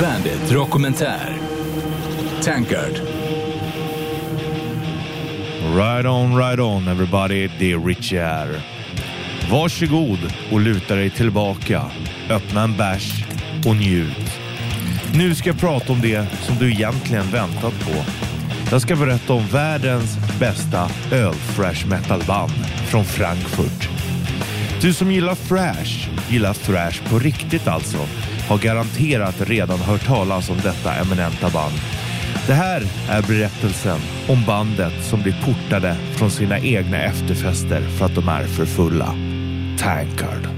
Bandit Rockumentär. Tankard. Right on, right on everybody. Det är Richie här. Varsågod och luta dig tillbaka. Öppna en bärs och njut. Nu ska jag prata om det som du egentligen väntat på. Jag ska berätta om världens bästa öl-fresh metal-band från Frankfurt. Du som gillar fresh, gillar thrash på riktigt alltså, har garanterat redan hört talas om detta eminenta band. Det här är berättelsen om bandet som blir portade från sina egna efterfester för att de är för fulla. Tankard.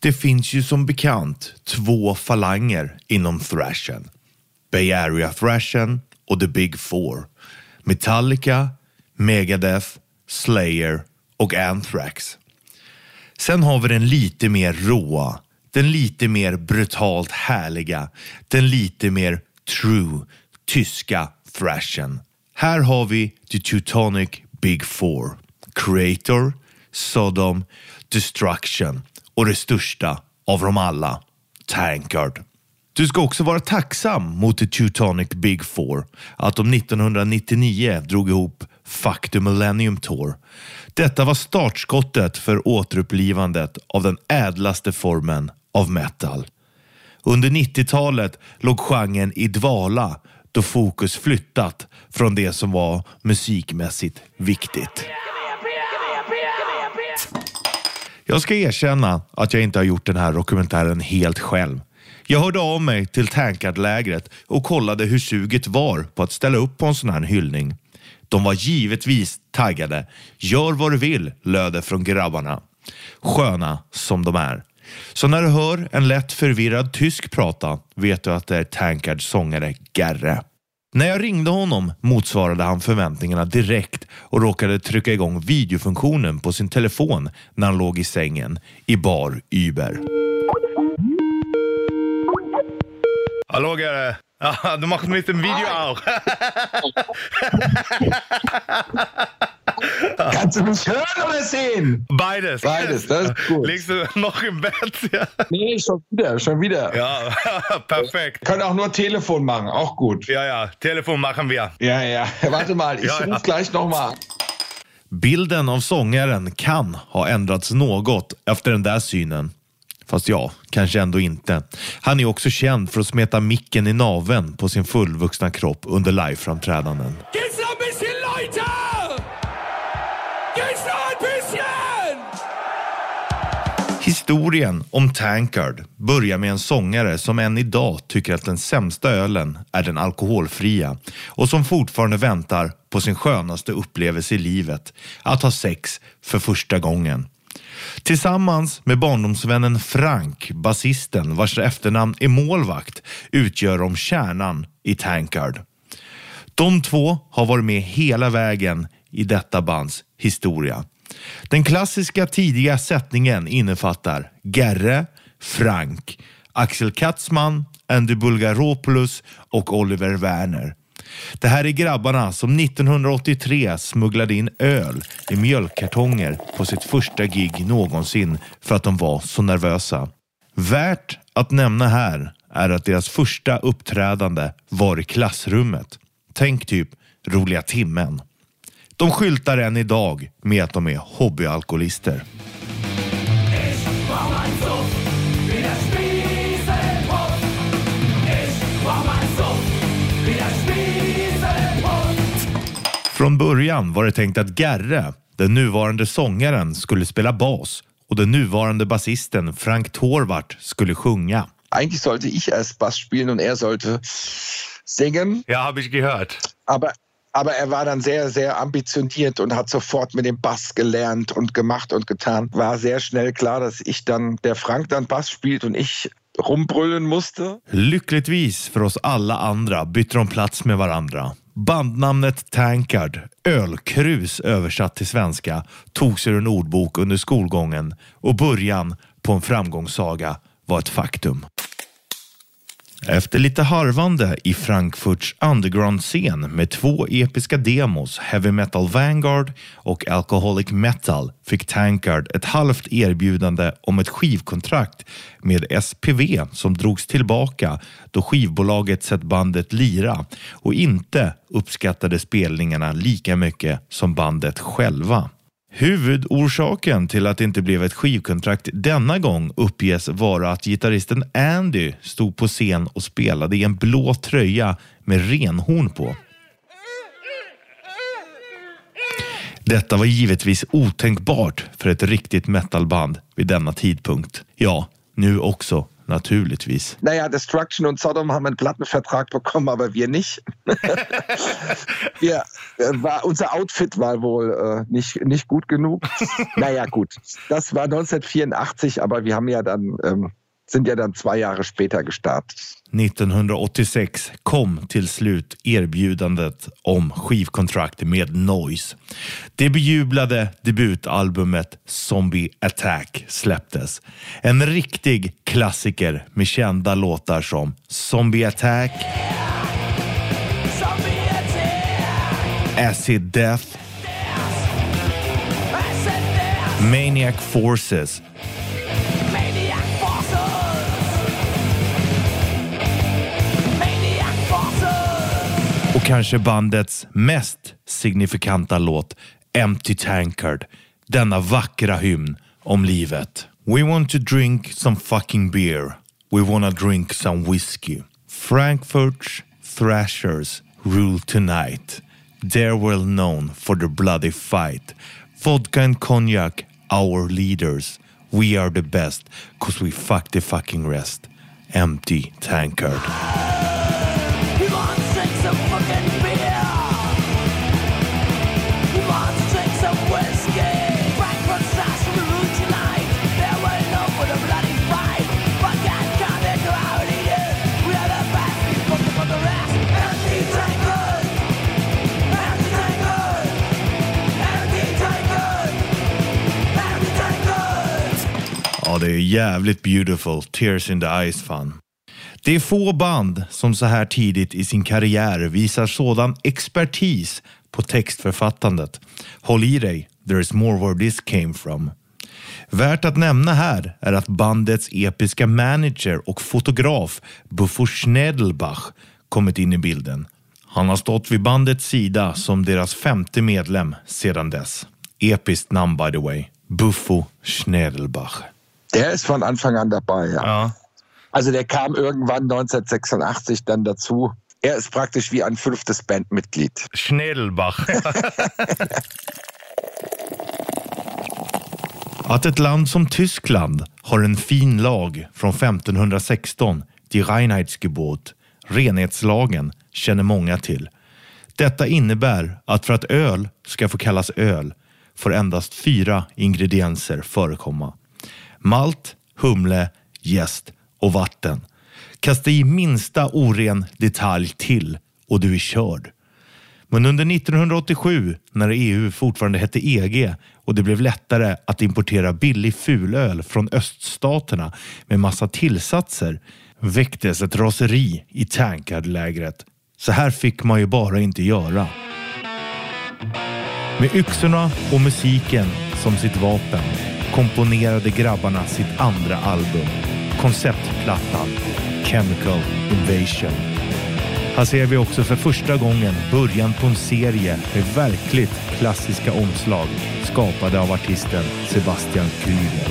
Det finns ju som bekant två falanger inom thrashen. Bay Area thrashen och The Big Four. Metallica, Megadeth, Slayer och Anthrax. Sen har vi den lite mer råa, den lite mer brutalt härliga, den lite mer true tyska thrashen. Här har vi The Teutonic Big Four. Creator, Sodom, Destruction och det största av dem alla, Tankard. Du ska också vara tacksam mot The Teutonic Big Four att de 1999 drog ihop Fuck the Millennium Tour. Detta var startskottet för återupplivandet av den ädlaste formen av metal. Under 90-talet låg genren i dvala då fokus flyttat från det som var musikmässigt viktigt. Jag ska erkänna att jag inte har gjort den här dokumentären helt själv. Jag hörde av mig till Tankard-lägret och kollade hur suget var på att ställa upp på en sån här hyllning. De var givetvis taggade. Gör vad du vill, löd det från grabbarna. Sköna som de är. Så när du hör en lätt förvirrad tysk prata vet du att det är Tankards sångare Gerre. När jag ringde honom motsvarade han förväntningarna direkt och råkade trycka igång videofunktionen på sin telefon när han låg i sängen i bar Uber. Hallå Gerre! Ja, du macht mit dem Video auch. Kannst du mich hören oder sehen? Beides. Beides, das ist gut. Liegst du noch im Bett? Ja, Nee, schon wieder, schon wieder. ja perfekt. Können auch nur Telefon machen, auch gut. Ja, ja, Telefon machen wir. Ja, ja. Warte mal, ich Ja, ja. ruf gleich nochmal. Bilden av sångaren kan ha ändrats något efter den där synen. Fast ja, kanske ändå inte. Han är också känd för att smeta micken i naven på sin fullvuxna kropp under liveframträdanden. Historien om Tankard börjar med en sångare som än idag tycker att den sämsta ölen är den alkoholfria och som fortfarande väntar på sin skönaste upplevelse i livet, att ha sex för första gången. Tillsammans med barndomsvännen Frank, basisten vars efternamn är målvakt, utgör de kärnan i Tankard. De två har varit med hela vägen i detta bands historia. Den klassiska tidiga sättningen innefattar Gerre, Frank, Axel Katzman, Andy Bulgaropoulos och Oliver Werner. Det här är grabbarna som 1983 smugglade in öl i mjölkkartonger på sitt första gig någonsin för att de var så nervösa. Värt att nämna här är att deras första uppträdande var i klassrummet. Tänk typ roliga timmen. De skyltar än idag med att de är hobbyalkoholister. Från början var det tänkt att Gerre, den nuvarande sångaren, skulle spela bas och den nuvarande basisten Frank Torvart skulle sjunga. Eigentlich sollte ich erst Bass spielen und er sollte singen. Ja, habe ich gehört. Aber, aber er war dann sehr, sehr ambitioniert und hat sofort mit dem Bass gelernt und gemacht und getan. War sehr schnell klar, dass ich dann, der Frank dann Bass spielt und ich rumbrüllen musste. Lyckligtvis för oss alla andra bytte de plats med varandra. Bandnamnet Tankard, ölkrus översatt till svenska, togs ur en ordbok under skolgången och början på en framgångssaga var ett faktum. Efter lite harvande i Frankfurts underground-scen med två episka demos, Heavy Metal Vanguard och Alcoholic Metal, fick Tankard ett halvt erbjudande om ett skivkontrakt med SPV som drogs tillbaka då skivbolaget sett bandet lira och inte uppskattade spelningarna lika mycket som bandet själva. Huvudorsaken till att det inte blev ett skivkontrakt denna gång uppges vara att gitarristen Andy stod på scen och spelade i en blå tröja med renhorn på. Detta var givetvis otänkbart för ett riktigt metalband vid denna tidpunkt. Ja, nu också naturligtvis. Naja, Destruction und Sodom haben einen Plattenvertrag bekommen, aber wir nicht. wir, äh, war, unser Outfit war wohl äh, nicht, nicht gut genug. naja, gut. Das war 1984, aber wir haben ja dann, ähm, sind ja dann zwei Jahre später gestartet. 1986 kom till slut erbjudandet om skivkontrakt med Noise. Det bejublade debutalbumet Zombie Attack släpptes. En riktig klassiker med kända låtar som Zombie Attack, Acid Death, Maniac Forces kanske bandets mest signifikanta låt Empty Tankard. Denna vackra hymn om livet. We want to drink some fucking beer. We wanna drink some whiskey. Frankfurt's Thrashers rule tonight. They're well known for the bloody fight. Vodka and cognac, our leaders. We are the best, cause we fuck the fucking rest. Empty tankard. Ja, det är jävligt beautiful. Tears in the eyes fan. Det är få band som så här tidigt i sin karriär visar sådan expertis på textförfattandet. Håll i dig, there's more where this came from. Värt att nämna här är att bandets episka manager och fotograf Buffo Schnedelbach kommit in i bilden. Han har stått vid bandets sida som deras femte medlem sedan dess. Episkt namn by the way. Buffo Schnedelbach. Der ist von Anfang an dabei, ja. Ja. Also der kam irgendwann 1986 dann dazu. Er ist praktisch wie ein fünftes Bandmitglied. Schnellbach. Att ett land som Tyskland har en fin lag från 1516, Die Reinheitsgebot, renhetslagen, känner många till. Detta innebär att för att öl ska få kallas öl får endast fyra ingredienser förekomma. Malt, humle, jäst och vatten. Kasta i minsta oren detalj till och du är körd. Men under 1987, när EU fortfarande hette EG och det blev lättare att importera billig fulöl från öststaterna med massa tillsatser, väcktes ett raseri i tankardlägret. Så här fick man ju bara inte göra. Med yxorna och musiken som sitt vapen komponerade grabbarna sitt andra album, konceptplattan Chemical Invasion. Här ser vi också för första gången början på en serie med verkligt klassiska omslag skapade av artisten Sebastian Krüger.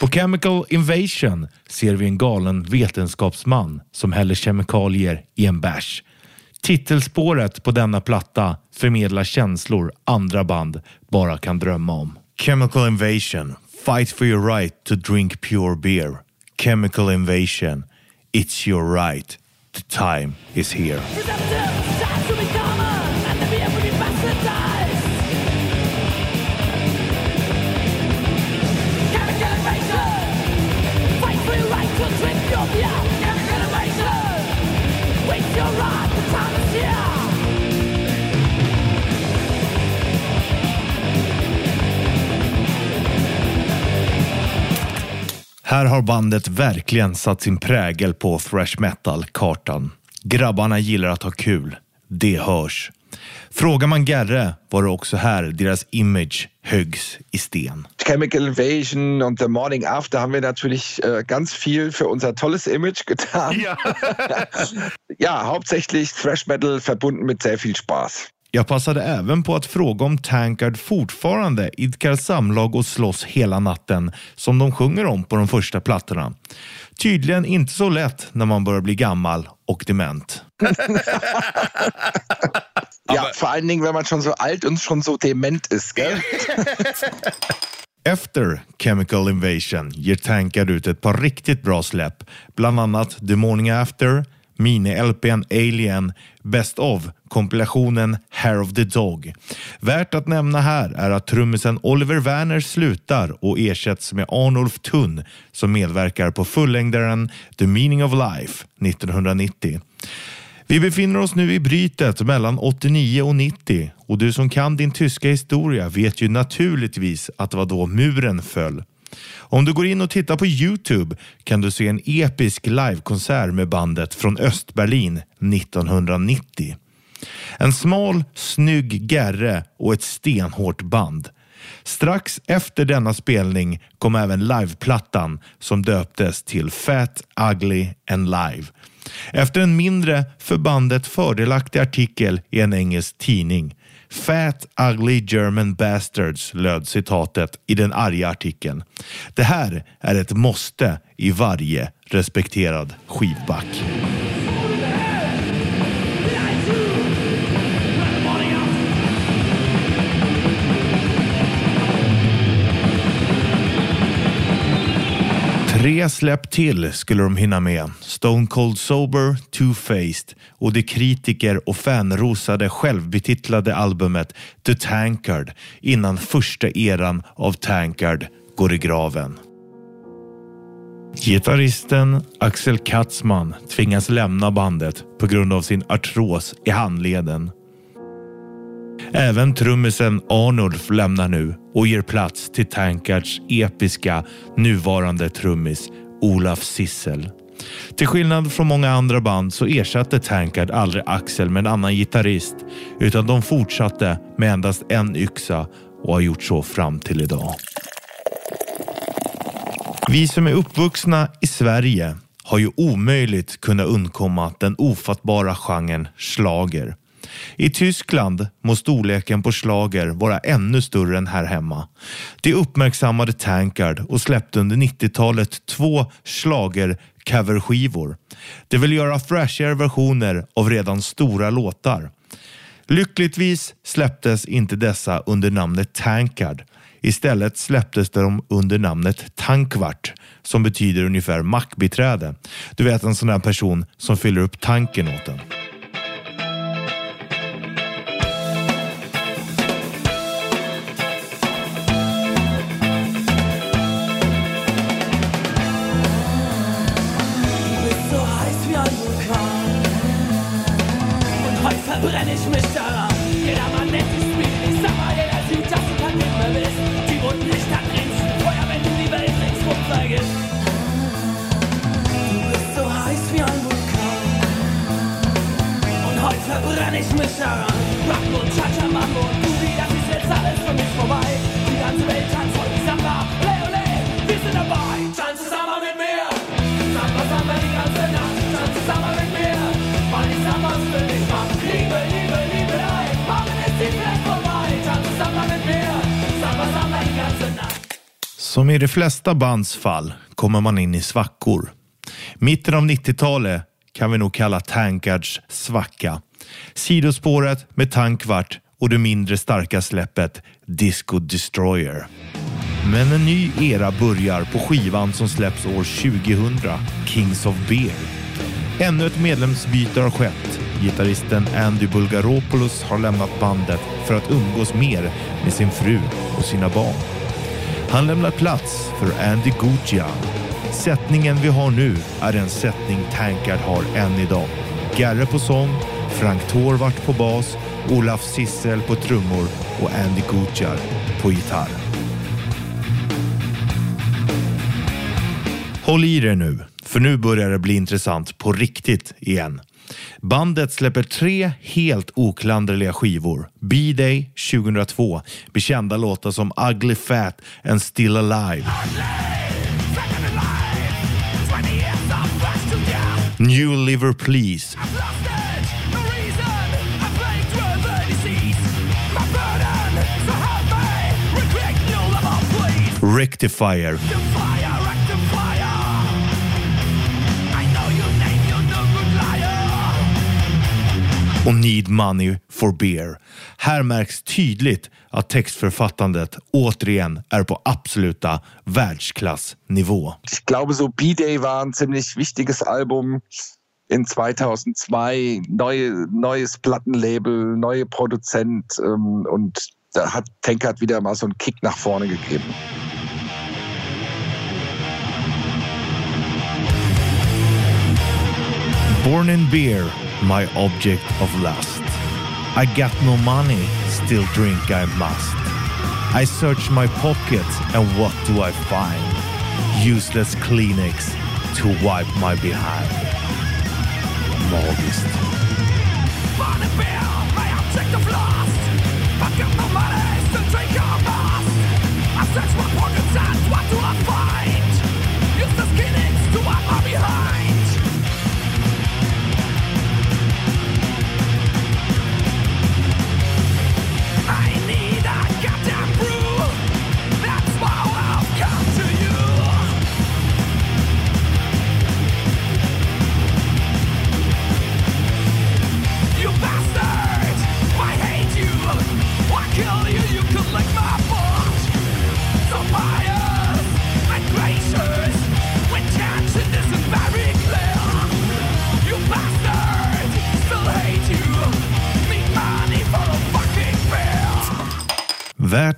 På Chemical Invasion ser vi en galen vetenskapsman som häller kemikalier i en bärs. Titelspåret på denna platta förmedlar känslor andra band bara kan drömma om. Chemical Invasion, fight for your right to drink pure beer. Chemical Invasion, it's your right. The time is here. Här har bandet verkligen satt sin prägel på thrash metal-kartan. Grabbarna gillar att ha kul. Det hörs. Frågar man Gerre var det också här deras image höggs i sten. Chemical Invasion und The Morning After haben wir natürlich äh, ganz viel für unser tolles Image getan. Ja. Ja, hauptsächlich Thrash Metal verbunden mit sehr viel Spaß. Jag passade även på att fråga om Tankard fortfarande idkar samlag och slåss hela natten som de sjunger om på de första plattorna. Tydligen inte så lätt när man börjar bli gammal och dement. Ja, vor allen Dingen, wenn man schon so alt und schon so dement ist. Gell? Efter Chemical Invasion ger Tankard ut ett par riktigt bra släpp, bland annat The Morning After, mini-LPn Alien, Best of, kompilationen Hair of the Dog. Värt att nämna här är att trummisen Oliver Werner slutar och ersätts med Arnulf Tunn som medverkar på fullängdaren The Meaning of Life 1990. Vi befinner oss nu i brytet mellan 89 och 90 och du som kan din tyska historia vet ju naturligtvis att det var då muren föll. Om du går in och tittar på Youtube kan du se en episk livekonsert med bandet från Östberlin 1990. En smal, snygg Gerre och ett stenhårt band. Strax efter denna spelning kom även liveplattan som döptes till Fat, Ugly and Live. Efter en mindre för bandet fördelaktig artikel i en engelsk tidning. Fat Ugly German Bastards löd citatet i den arga artikeln. Det här är ett måste i varje respekterad skivback. Tre släpp till skulle de hinna med. Stone Cold Sober, Two-Faced och det kritiker och fanrosade självbetitlade albumet The Tankard innan första eran av Tankard går i graven. Gitarristen Axel Katzman tvingas lämna bandet på grund av sin artros i handleden. Även trummisen Arnulf lämnar nu och ger plats till Tankards episka nuvarande trummis Olaf Sissel. Till skillnad från många andra band så ersatte Tankard aldrig Axel med en annan gitarrist utan de fortsatte med endast en yxa och har gjort så fram till idag. Vi som är uppvuxna i Sverige har ju omöjligt kunnat undkomma den ofattbara genren schlager. I Tyskland må storleken på slager vara ännu större än här hemma. De uppmärksammade Tankard och släppte under 90-talet två slager coverskivor. De vill göra fräschare versioner av redan stora låtar. Lyckligtvis släpptes inte dessa under namnet Tankard. Istället släpptes de under namnet Tankvart som betyder ungefär mackbiträde. Du vet en sån där person som fyller upp tanken åt en. Som i de flesta bands fall kommer man in i svackor. Mitten av 90-talet kan vi nog kalla Tankards svacka. Sidospåret med Tankvart och det mindre starka släppet Disco Destroyer. Men en ny era börjar på skivan som släpps år 2000, Kings of Beer. Ännu ett medlemsbyte har skett. Gitarristen Andy Bulgaropoulos har lämnat bandet för att umgås mer med sin fru och sina barn. Han lämnar plats för Andy Guccia. Sättningen vi har nu är en sättning Tankard har än idag. Garre på sång, Frank Torvart på bas, Olaf Sissel på trummor och Andy Gucciar på gitarr. Håll i er nu, för nu börjar det bli intressant på riktigt igen. Bandet släpper tre helt oklanderliga skivor. B-Day 2002 med kända låtar som Ugly Fat and Still Alive. New Liver Please. Rectifier. Och Need Money for Beer. Här märks tydligt att textförfattandet återigen är på absoluta världsklassnivå. Ich glaube, so B-Day war ein ziemlich wichtiges Album in 2002. Neue, neues Plattenlabel, neue Produzent ähm, und da hat Tankard wieder mal so einen Kick nach vorne gegeben. Born in beer, my object of lust. I got no money, still drink I must. I search my pockets, and what do I find? Useless Kleenex to wipe my behind. Magiskt. Money bill, my object of lust. I got no money, still drink I must. I search my pockets, and what do I find? Useless Kleenex to wipe my behind.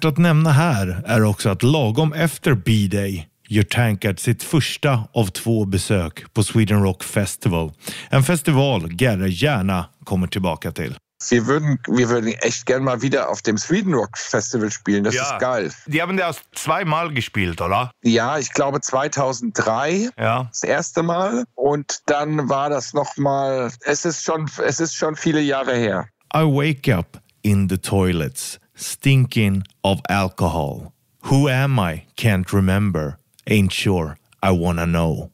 Värt att nämna här är också att lagom efter B-Day gör Tankard sitt första av två besök på Sweden Rock Festival. En festival Gerre gärna kommer tillbaka till. Wir würden, wir würden echt gern mal wieder auf dem Sweden Rock Festival spielen. Das ist geil. Die haben das zweimal gespielt, oder? Ja, ich glaube 2003 Ja. das erste Mal und dann war das noch mal. Es ist schon, es ist schon viele Jahre her. I wake up in the toilets, stinking of alcohol. Who am I? Can't remember. Ain't sure. I wanna know.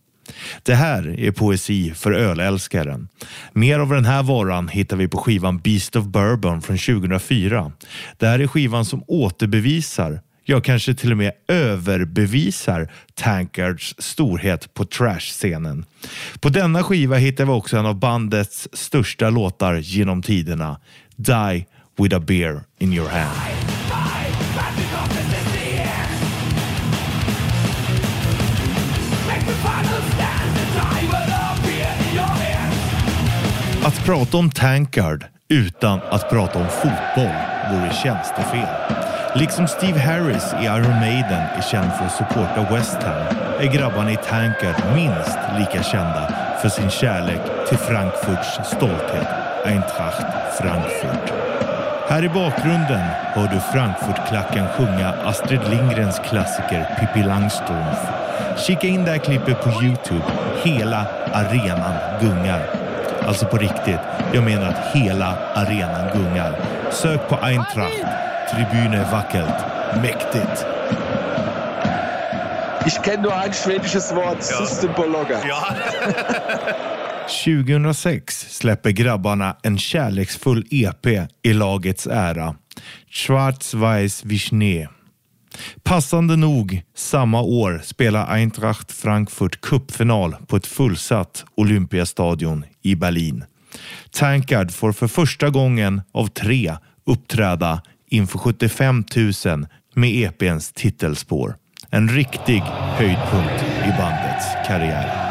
Det här är poesi för ölälskaren. Mer av den här varan hittar vi på skivan Beast of Bourbon från 2004. Det här är skivan som återbevisar, ja kanske till och med överbevisar Tankards storhet på trash-scenen. På denna skiva hittar vi också en av bandets största låtar genom tiderna, Die with a beer in your hand. Att prata om Tankard utan att prata om fotboll vore tjänstefel. Liksom Steve Harris i Iron Maiden är känd för att supporta West Ham är grabbarna i Tankard minst lika kända för sin kärlek till Frankfurts stolthet, Eintracht Frankfurt. Här i bakgrunden hör du Frankfurtklacken sjunga Astrid Lindgrens klassiker Pippi Langstrumpf. Kika in det här klippet på Youtube. Hela arenan gungar. Alltså på riktigt, jag menar att hela arenan gungar. Sök på Eintracht, Tribüne wackelt. Mäktigt! Ich kenne nur ein schwedisches Wort, Systembolager. 2006 släpper grabbarna en kärleksfull EP i lagets ära. Schwarz-Weiß Vischne. Passande nog, samma år spelar Eintracht Frankfurt cupfinal på ett fullsatt Olympiastadion i Berlin. Tankard får för första gången av tre uppträda inför 75 000 med EPns titelspår. En riktig höjdpunkt i bandets karriär.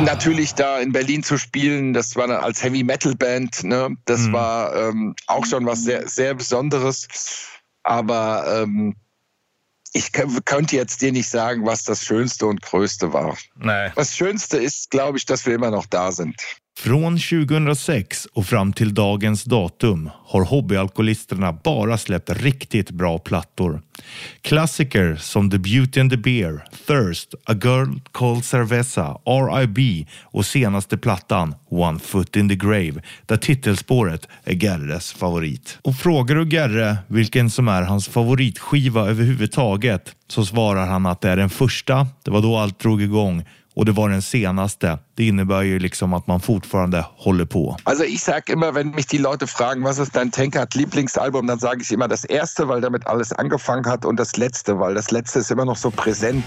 Natürlich da in Berlin zu spielen, das war dann als Heavy Metal Band, ne? das war ähm, auch schon was sehr, sehr Besonderes. Aber ähm, ich kö- könnte jetzt dir nicht sagen, was das Schönste und Größte war. Nej. Das Schönste ist, glaube ich, dass wir immer noch da sind. Från 2006 och fram till dagens datum har hobbyalkoholisterna bara släppt riktigt bra plattor. Klassiker som The Beauty and the Bear, Thirst, A Girl Called Cerveza, R.I.B. och senaste plattan One Foot in the Grave där titelspåret är Gerres favorit. Och frågar du Gerre vilken som är hans favoritskiva överhuvudtaget så svarar han att det är den första, det var då allt drog igång och det var den senaste. Det innebär ju liksom att man fortfarande håller på. Also ich sage immer, wenn mich die Leute fragen, was ist dein Tankard Lieblingsalbum, dann sage ich immer das erste, weil damit alles angefangen hat und das letzte, weil das letzte ist immer noch so präsent.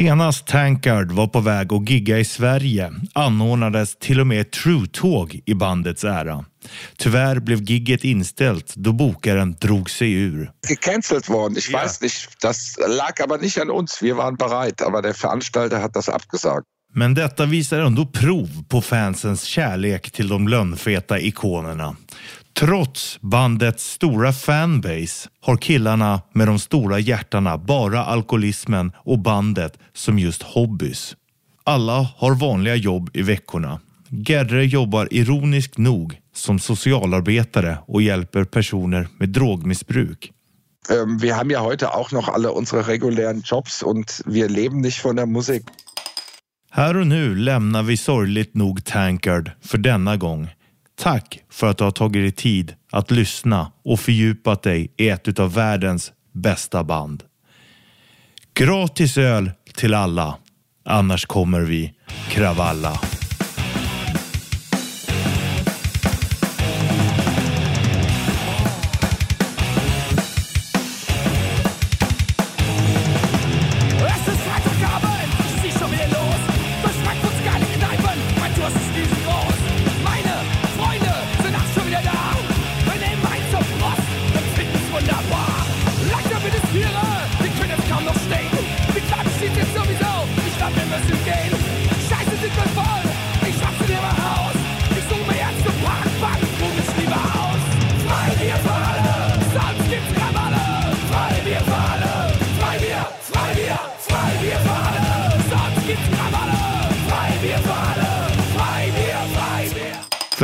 Senast Tankard var på väg att gigga i Sverige anordnades till och med True-tåg i bandets ära. Tyvärr blev gigget inställt då bokaren drog sig ur. Gecancelt worden. Ich weiß nicht, das lag aber nicht an uns. Wir waren bereit, aber der Veranstalter hat das abgesagt. Men detta visar ändå prov på fansens kärlek till de lönnfeta ikonerna. Trots bandets stora fanbase har killarna med de stora hjärtana bara alkoholismen och bandet som just hobbys. Alla har vanliga jobb i veckorna. Gerre jobbar ironiskt nog som socialarbetare och hjälper personer med drogmissbruk. Ähm, wir haben ja heute auch noch alle unsere regulären Jobs und wir leben nicht von der Musik. Här och nu lämnar vi sorgligt nog Tankard för denna gång. Tack för att du har tagit dig tid att lyssna och fördjupat dig i ett av världens bästa band. Gratis öl till alla, annars kommer vi kravalla.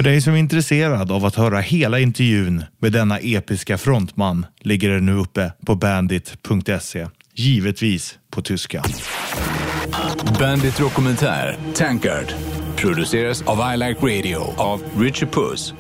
Dig som är intresserad av att höra hela intervjun med denna episka frontman ligger den nu uppe på bandit.se. Givetvis på tyska. Bandit Dokumentär Tankard. Produceras av I Like Radio av Richard Puss